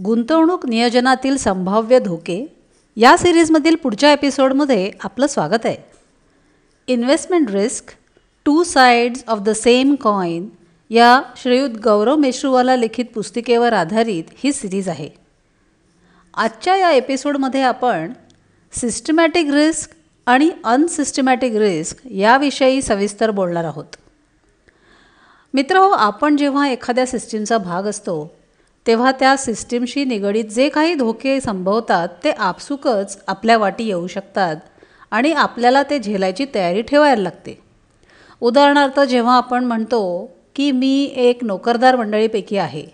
गुंतवणूक नियोजनातील संभाव्य धोके या सिरीजमधील पुढच्या एपिसोडमध्ये आपलं स्वागत आहे. Investment risk two sides of the same coin या श्रीयुत गौरव मेश्रूवाला लिखित पुस्तिकेवर आधारित ही सिरीज आहे. आजच्या या एपिसोडमध्ये आपण सिस्टमॅटिक रिस्क आणि अनसिस्टमॅटिक रिस्क याविषयी सविस्तर बोलणार आहोत. मित्र हो आपण जेव्हा एखाद्या सिस्टीमचा भाग असतो तेव्हा त्या सिस्टीमशी निगडीत जे काही धोके संभवतात ते आपसुकच आपल्या वाटी येऊ शकतात आणि आपल्याला ते झेलायची तयारी ठेवायला लागते. उदाहरणार्थ जेव्हा आपण म्हणतो की मी एक नोकरदार मंडळीपैकी आहे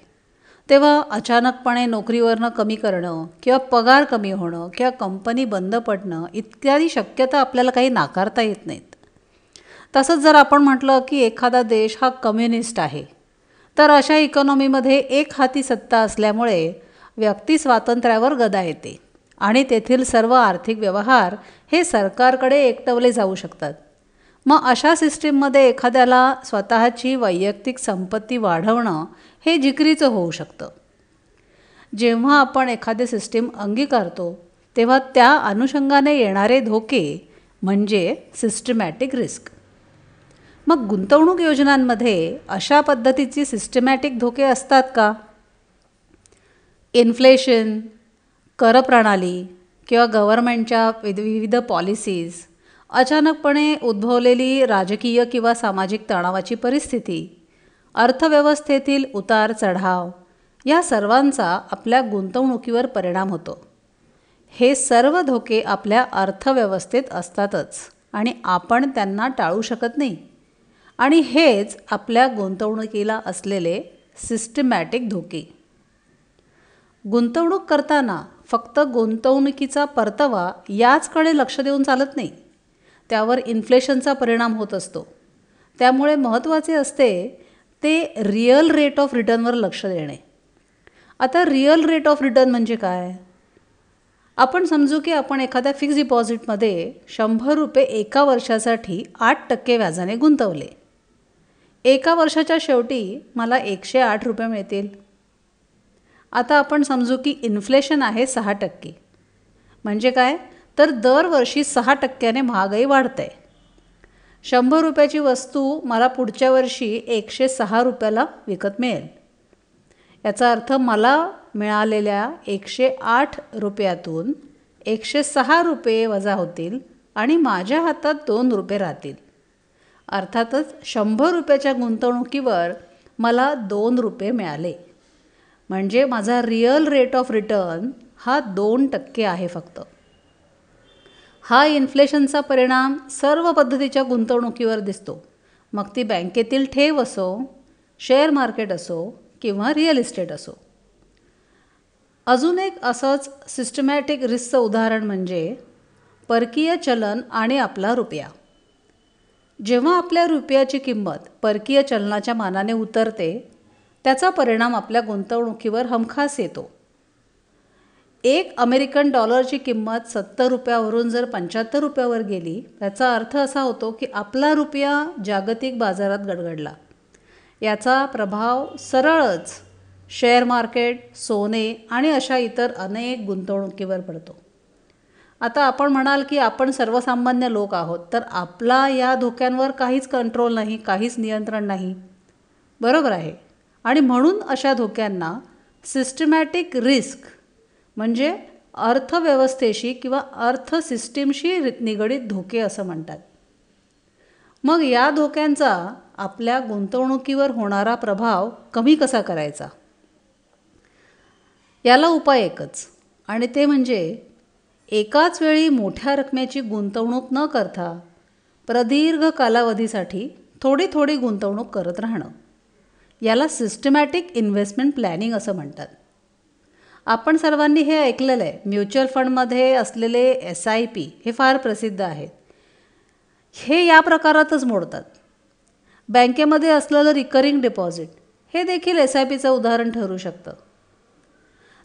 तेव्हा अचानकपणे नोकरीवरनं कमी करणं किंवा पगार कमी होणं किंवा कंपनी बंद पडणं इत्यादी शक्यता आपल्याला काही नाकारता येत नाहीत. तसंच जर आपण म्हटलं की एखादा देश हा कम्युनिस्ट आहे तर अशा इकॉनॉमीमध्ये एक हाती सत्ता असल्यामुळे व्यक्ती स्वातंत्र्यावर गदा येते. आणि तेथील सर्व आर्थिक व्यवहार हे सरकारकडे एकटवले जाऊ शकतात. मग अशा सिस्टीममध्ये एखाद्याला स्वतःची वैयक्तिक संपत्ती वाढवणं हे जिकरीचं होऊ शकतं. जेव्हा आपण एखादी सिस्टीम अंगीकारतो तेव्हा त्या अनुषंगाने येणारे धोके म्हणजे सिस्टमॅटिक रिस्क. मग गुंतवणूक योजनांमध्ये अशा पद्धतीची सिस्टमॅटिक धोके असतात का? इन्फ्लेशन करप्रणाली किंवा गव्हर्मेंटच्या विविध पॉलिसीज अचानकपणे उद्भवलेली राजकीय किंवा सामाजिक तणावाची परिस्थिती अर्थव्यवस्थेतील उतार चढाव या सर्वांचा आपल्या गुंतवणुकीवर परिणाम होतो. हे सर्व धोके आपल्या अर्थव्यवस्थेत असतातच आणि आपण त्यांना टाळू शकत नाही. आणि हेच आपल्या गुंतवणुकीला असलेले सिस्टमॅटिक धोके. गुंतवणूक करताना फक्त गुंतवणुकीचा परतावा याचकडे लक्ष देऊन चालत नाही. त्यावर इन्फ्लेशनचा परिणाम होत असतो. त्यामुळे महत्त्वाचे असते ते रिअल रेट ऑफ रिटर्नवर लक्ष देणे. आता रिअल रेट ऑफ रिटर्न म्हणजे काय? आपण समजू की आपण एखाद्या फिक्स डिपॉझिटमध्ये शंभर रुपये एका वर्षासाठी आठ टक्के व्याजाने गुंतवले. एका वर्षाच्या शेवटी मला एकशे आठ रुपये मिळतील. आता आपण समजू की इन्फ्लेशन आहे सहा टक्के. म्हणजे काय? तर दरवर्षी सहा टक्क्याने महागाई वाढते. शंभर रुपयाची वस्तू मला पुढच्या वर्षी एकशे सहा रुपयाला विकत मिळेल. याचा अर्थ मला मिळालेल्या एकशे आठ रुपयातून एकशे सहा रुपये वजा होतील आणि माझ्या हातात दोन रुपये राहतील. अर्थातच शंभर रुपयाच्या गुंतवणुकीवर मला दोन रुपये मिळाले. म्हणजे माझा रिअल रेट ऑफ रिटर्न हा दोन टक्के आहे फक्त. हा इन्फ्लेशनचा परिणाम सर्व पद्धतीच्या गुंतवणुकीवर दिसतो. मग ती बँकेतील ठेव असो शेअर मार्केट असो किंवा रिअल इस्टेट असो. अजून एक असंच सिस्टमॅटिक रिस्कचं उदाहरण म्हणजे परकीय चलन आणि आपला रुपया. जेव्हा आपल्या रुपयाची किंमत परकीय चलनाच्या मानाने उतरते त्याचा परिणाम आपल्या गुंतवणुकीवर हमखास येतो. एक अमेरिकन डॉलरची किंमत सत्तर रुपयावरून जर पंच्याहत्तर रुपयावर गेली त्याचा अर्थ असा होतो की आपला रुपया जागतिक बाजारात गडगडला. याचा प्रभाव सरळच शेअर मार्केट सोने आणि अशा इतर अनेक गुंतवणुकीवर पडतो. आता आपण म्हणाल की आपण सर्वसामान्य लोक आहोत तर आपला या धोक्यांवर काहीच कंट्रोल नाही काहीच नियंत्रण नाही. बरोबर आहे? आणि म्हणून अशा धोक्यांना सिस्टमॅटिक रिस्क म्हणजे अर्थव्यवस्थेशी किंवा अर्थ सिस्टीमशी निगडीत धोके असं म्हणतात. मग या धोक्यांचा आपल्या गुंतवणुकीवर होणारा प्रभाव कमी कसा करायचा? याला उपाय एकच. आणि ते म्हणजे एकाच वेळी मोठ्या रकमेची गुंतवणूक न करता प्रदीर्घ कालावधीसाठी थोडी थोडी गुंतवणूक करत राहणं. याला सिस्टमॅटिक इन्व्हेस्टमेंट प्लॅनिंग असं म्हणतात. आपण सर्वांनी हे ऐकलेलं आहे म्युच्युअल फंडमध्ये असलेले एस आय पी हे फार प्रसिद्ध आहेत. हे या प्रकारातच मोडतात. बँकेमध्ये असलेलं रिकरिंग डिपॉझिट हे देखील एस आय पीचं उदाहरण ठरू शकतं.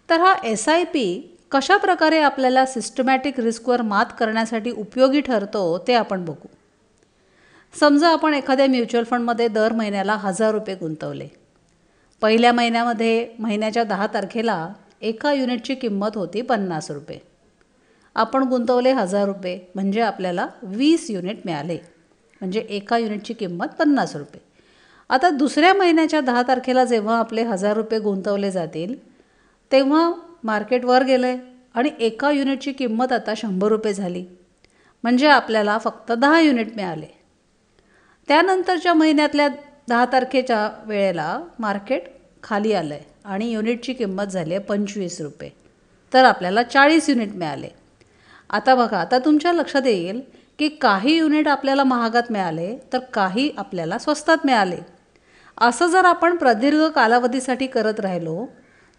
तर हा एस आय पी कशा प्रकारे आपल्याला सिस्टमॅटिक रिस्कवर मात करण्यासाठी उपयोगी ठरतो ते आपण बघू. समजा आपण एखाद्या म्युच्युअल फंडमध्ये दर महिन्याला हजार रुपये गुंतवले. पहिल्या महिन्यामध्ये महिन्याच्या दहा तारखेला एका युनिटची किंमत होती पन्नास रुपये. आपण गुंतवले हजार रुपये म्हणजे आपल्याला वीस युनिट मिळाले. म्हणजे एका युनिटची किंमत पन्नास रुपये. आता दुसऱ्या महिन्याच्या दहा तारखेला जेव्हा आपले हजार रुपये गुंतवले जातील तेव्हा मार्केट वर गेलं आहे आणि एका युनिटची किंमत आता शंभर रुपये झाली. म्हणजे आपल्याला फक्त दहा युनिट मिळाले. त्यानंतरच्या महिन्यातल्या दहा तारखेच्या वेळेला मार्केट खाली आलं आहे आणि युनिटची किंमत झाली आहे पंचवीस रुपये. तर आपल्याला चाळीस युनिट मिळाले. आता बघा आता तुमच्या लक्षात येईल की काही युनिट आपल्याला महागात मिळाले तर काही आपल्याला स्वस्तात मिळाले. असं जर आपण प्रदीर्घ कालावधीसाठी करत राहिलो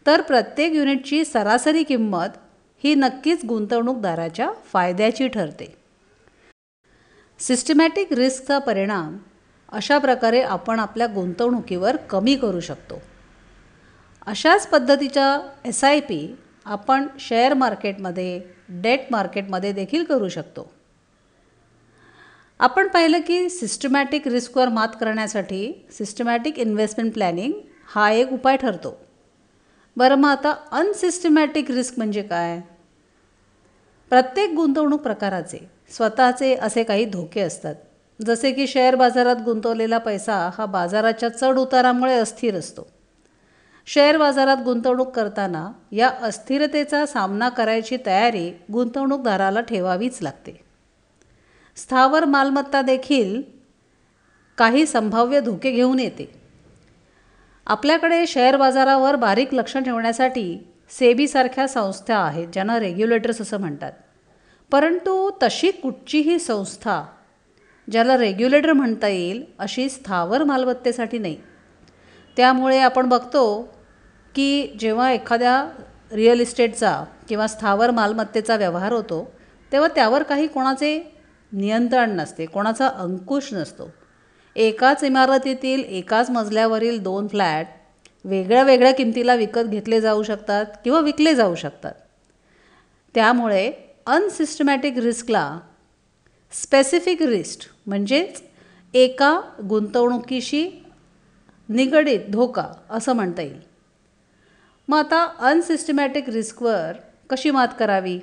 तर प्रत्येक युनिटची सरासरी किंमत ही नक्कीच गुंतवणूकदाराच्या फायद्याची ठरते. सिस्टमॅटिक रिस्कचा परिणाम अशा प्रकारे आपण आपल्या गुंतवणुकीवर कमी करू शकतो. अशाच पद्धतीच्या एस आय पी आपण शेअर मार्केटमध्ये डेट मार्केटमध्ये देखील करू शकतो. आपण पाहिलं की सिस्टमॅटिक रिस्कवर मात करण्यासाठी सिस्टमॅटिक इन्व्हेस्टमेंट प्लॅनिंग हा एक उपाय ठरतो. बरं मग आता अनसिस्टमॅटिक रिस्क म्हणजे काय? प्रत्येक गुंतवणूक प्रकाराचे स्वतःचे असे काही धोके असतात. जसे की शेअर बाजारात गुंतवलेला पैसा हा बाजाराच्या चढ उतारामुळे अस्थिर असतो. शेअर बाजारात गुंतवणूक करताना या अस्थिरतेचा सामना करायची तयारी गुंतवणूकदाराला ठेवावीच लागते. स्थावर मालमत्ता देखील काही संभाव्य धोके घेऊन येते. आपल्याकडे शेअर बाजारावर बारीक लक्ष ठेवण्यासाठी सेबीसारख्या संस्था आहेत ज्यांना रेग्युलेटर्स असं म्हणतात. परंतु तशी कुठचीही संस्था ज्याला रेग्युलेटर म्हणता येईल अशी स्थावर मालमत्तेसाठी नाही. त्यामुळे आपण बघतो की जेव्हा एखाद्या रिअल इस्टेटचा किंवा स्थावर मालमत्तेचा व्यवहार होतो तेव्हा त्यावर काही कोणाचे नियंत्रण नसते कोणाचा अंकुश नसतो. एकाच इमारतीतील एकाच मजल्यावरील दोन फ्लॅट वेगळ्या वेगळ्या किमतीला विकत घेतले जाऊ शकतात किंवा विकले जाऊ शकतात. त्यामुळे अनसिस्टमॅटिक रिस्कला स्पेसिफिक रिस्क म्हणजेच एका गुंतवणुकीशी निगडीत धोका असं म्हणता येईल. मग आता अनसिस्टमॅटिक रिस्कवर कशी मात करावी?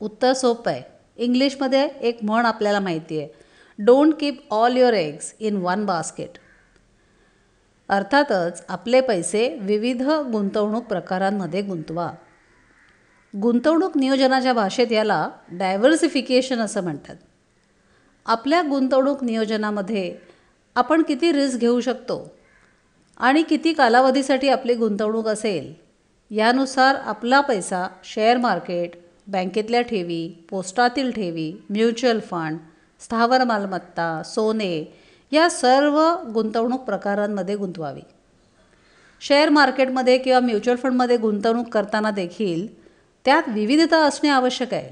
उत्तर सोपं आहे. इंग्लिशमध्ये एक म्हण आपल्याला माहिती आहे. Don't keep all your eggs in one basket अर्थातच आपले पैसे विविध गुंतवणूक प्रकारांमध्ये गुंतवा. गुंतवणूक नियोजनाच्या भाषेत याला डायव्हर्सिफिकेशन असं म्हणतात. आपल्या गुंतवणूक नियोजनामध्ये आपण किती रिस्क घेऊ शकतो आणि किती कालावधीसाठी आपली गुंतवणूक असेल यानुसार आपला पैसा शेअर मार्केट बँकेतल्या ठेवी पोस्टातील ठेवी म्युच्युअल फंड स्थावर मालमत्ता सोने या सर्व गुंतवणूक प्रकारांमध्ये गुंतवावी. शेअर मार्केटमध्ये किंवा म्युच्युअल फंडमध्ये गुंतवणूक करताना देखील त्यात विविधता असणे आवश्यक आहे.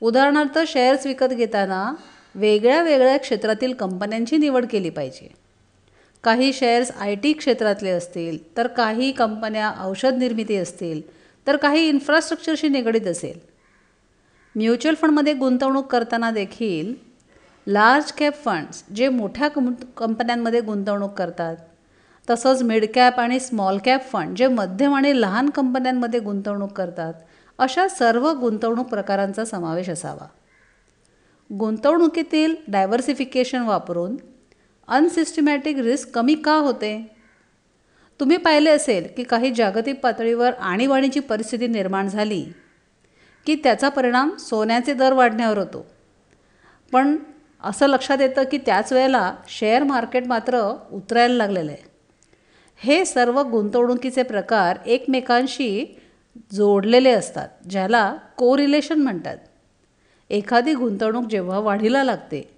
उदाहरणार्थ शेअर्स विकत घेताना वेगळ्या वेगळ्या क्षेत्रातील कंपन्यांची निवड केली पाहिजे. काही शेअर्स आय टी क्षेत्रातले असतील तर काही कंपन्या औषध निर्मिती असतील तर काही इन्फ्रास्ट्रक्चरशी निगडीत असेल. म्युच्युअल फंडमध्ये गुंतवणूक करताना देखील लार्ज कॅप फंड्स जे मोठ्या कंपन्यांमध्ये गुंतवणूक करतात तसंच मिड कॅप आणि स्मॉल कॅप फंड जे मध्यम आणि लहान कंपन्यांमध्ये गुंतवणूक करतात अशा सर्व गुंतवणूक प्रकारांचा समावेश असावा. गुंतवणुकीतील डायव्हर्सिफिकेशन वापरून अनसिस्टमॅटिक रिस्क कमी का होते? तुम्ही पाहिले असेल की काही जागतिक पातळीवर आणीबाणीची परिस्थिती निर्माण झाली. की त्याचा परिणाम सोन्याचे दर वाढण्यावर होतो. पण असं लक्षात येतं की त्याच वेळेला शेअर मार्केट मात्र उतरायला लागलेलं आहे. हे सर्व गुंतवणुकीचे प्रकार एकमेकांशी जोडलेले असतात ज्याला कोरिलेशन म्हणतात. एखादी गुंतवणूक जेव्हा वाढीला लागते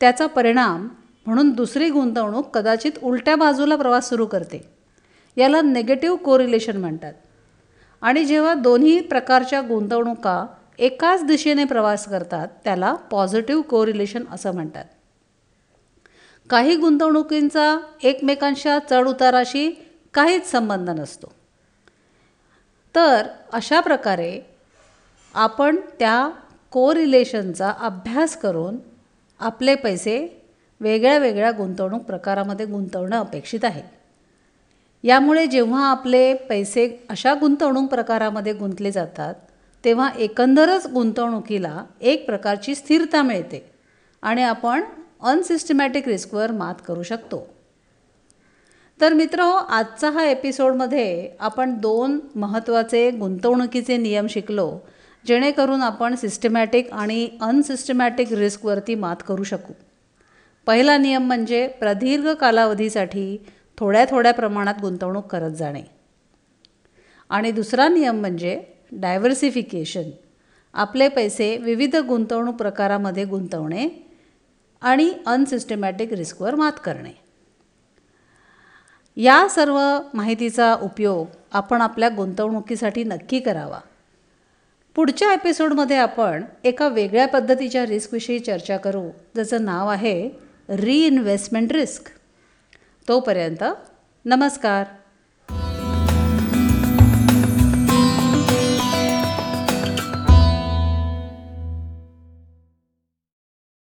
त्याचा परिणाम म्हणून दुसरी गुंतवणूक कदाचित उलट्या बाजूला प्रवास सुरू करते. याला नेगेटिव्ह कोरिलेशन म्हणतात. आणि जेव्हा दोन्ही प्रकारच्या गुंतवणुका एकाच दिशेने प्रवास करतात त्याला पॉझिटिव्ह कोरिलेशन असं म्हणतात. काही गुंतवणुकींचा एकमेकांच्या चढउताराशी काहीच संबंध नसतो. तर अशा प्रकारे आपण त्या कोरिलेशनचा अभ्यास करून आपले पैसे वेगळ्या वेगळ्या गुंतवणूक प्रकारामध्ये गुंतवणं अपेक्षित आहे. यामुळे जेव्हा आपले पैसे अशा गुंतवणूक प्रकारामध्ये गुंतले जातात तेव्हा एकंदरच गुंतवणुकीला एक प्रकारची स्थिरता मिळते आणि आपण अनसिस्टमॅटिक रिस्कवर मात करू शकतो. तर मित्र हो आजचा हा एपिसोडमध्ये आपण दोन महत्त्वाचे गुंतवणुकीचे नियम शिकलो जेणेकरून आपण सिस्टमॅटिक आणि अनसिस्टमॅटिक रिस्कवरती मात करू शकू. पहिला नियम म्हणजे प्रदीर्घ कालावधीसाठी थोड्या थोड्या प्रमाणात गुंतवणूक करत जाणे. आणि दुसरा नियम म्हणजे डायव्हर्सिफिकेशन आपले पैसे विविध गुंतवणूक प्रकारामध्ये गुंतवणे आणि अनसिस्टमॅटिक रिस्कवर मात करणे. या सर्व माहितीचा उपयोग आपण आपल्या गुंतवणुकीसाठी नक्की करावा. पुढच्या एपिसोडमध्ये आपण एका वेगळ्या पद्धतीच्या रिस्कविषयी चर्चा करू ज्याचं नाव आहे रिइन्व्हेस्टमेंट रिस्क तोपर्यंत नमस्कार.